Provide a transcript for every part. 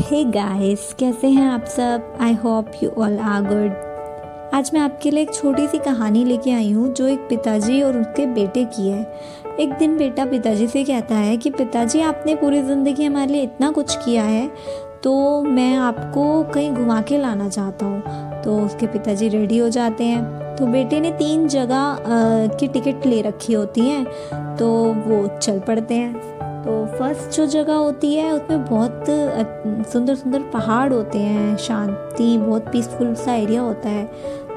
Hey guys कैसे हैं आप सब? I hope you all are good आज मैं आपके लिए एक छोटी सी कहानी लेके आई हूँ, जो एक पिताजी और उनके बेटे की है। एक दिन बेटा पिताजी से कहता है कि, पिताजी, आपने पूरी ज़िंदगी हमारे लिए इतना कुछ किया है तो मैं आपको कहीं घुमा के लाना चाहता हूँ। तो उसके पिताजी रेडी हो जाते हैं। तो बेटे ने तीन जगह की टिकट ले रखी होती हैं तो वो चल पड़ते हैं। तो फ़र्स्ट जो जगह होती है, उसमें बहुत सुंदर सुंदर पहाड़ होते हैं, शांति, बहुत पीसफुल सा एरिया होता है।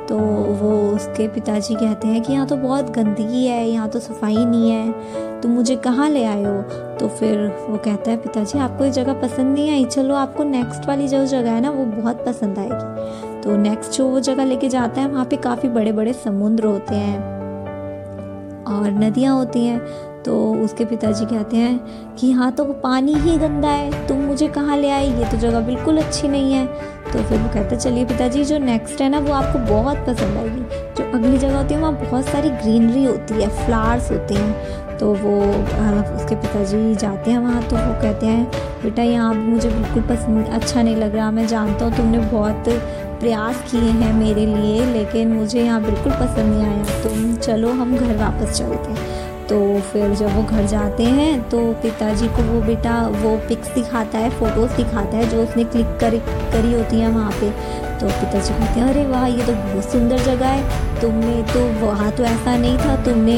तो वो उसके पिताजी कहते हैं कि यहाँ तो बहुत गंदगी है, यहाँ तो सफ़ाई नहीं है, तुम मुझे कहाँ ले आए हो? तो फिर वो कहता है पिताजी, आपको ये जगह पसंद नहीं आई? चलो आपको नेक्स्ट वाली जो जगह है ना, वो बहुत पसंद आएगी। तो नेक्स्ट जो वो जगह लेके जाता है, वहाँ पे काफ़ी बड़े बड़े समुद्र होते हैं और नदियाँ होती हैं। तो उसके पिताजी कहते हैं कि हाँ तो पानी ही गंदा है तुम मुझे कहाँ ले आई? ये तो जगह बिल्कुल अच्छी नहीं है। तो फिर वो कहते चलिए पिताजी जो नेक्स्ट है ना वो आपको बहुत पसंद आएगी। जो अगली जगह होती है वहाँ बहुत सारी ग्रीनरी होती है फ्लावर्स होते हैं। तो वो आ, उसके पिताजी जाते हैं वहाँ तो वो कहते हैं बेटा यहाँ मुझे बिल्कुल पसंद अच्छा नहीं लग रहा। मैं जानता हूँ तुमने बहुत प्रयास किए हैं मेरे लिए लेकिन मुझे यहाँ बिल्कुल पसंद नहीं आया। तुम चलो हम घर वापस चलते हैं। तो फिर जब वो घर जाते हैं तो पिताजी को वो बेटा वो पिक्स दिखाता है फ़ोटोज़ दिखाता है, जो उसने क्लिक कर, करी होती हैं वहाँ पे। तो पिताजी कहते हैं, अरे वाह, ये तो बहुत सुंदर जगह है। तुमने तो वहाँ तो ऐसा नहीं था, तुमने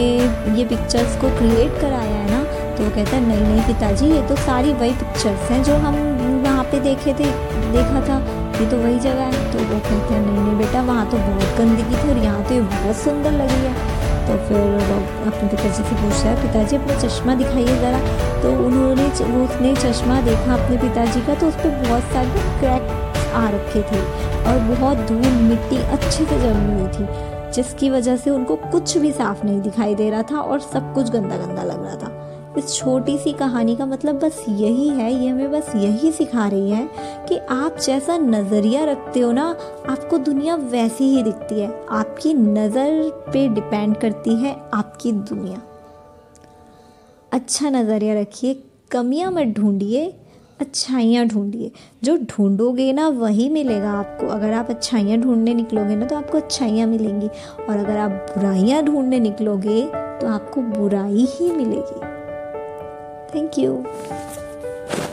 ये पिक्चर्स को क्रिएट कराया है ना? तो वो कहता है, नहीं नहीं पिताजी, ये तो सारी वही पिक्चर्स हैं जो हम वहाँ पे देखे थे, देखा था। ये तो वही जगह है। तो वो कहते हैं, नहीं नहीं बेटा, वहाँ तो बहुत गंदगी थी और यहाँ तो ये बहुत सुंदर लगी है। तो फिर अपने पिताजी से पूछा है, पिताजी, अपना चश्मा दिखाइए ज़रा। तो उन्होंने वो उसने चश्मा देखा अपने पिताजी का तो उस पर बहुत सारे क्रैक आ रखे थे और बहुत धूल, मिट्टी अच्छे से जमी हुई थी, जिसकी वजह से उनको कुछ भी साफ़ नहीं दिखाई दे रहा था और सब कुछ गंदा गंदा लग रहा था। इस छोटी सी कहानी का मतलब बस यही है, ये हमें बस यही सिखा रही है कि आप जैसा नज़रिया रखते हो ना, आपको दुनिया वैसी ही दिखती है। आपकी नज़र पे डिपेंड करती है आपकी दुनिया। अच्छा नज़रिया रखिए, कमियाँ मत ढूंढिए, अच्छाइयाँ ढूंढिए। जो ढूंढोगे ना, वही मिलेगा आपको। अगर आप अच्छाइयाँ ढूँढने निकलोगे ना तो आपको अच्छाइयाँ मिलेंगी। और अगर आप बुराइयाँ ढूँढने निकलोगे तो आपको बुराई ही मिलेगी। Thank you.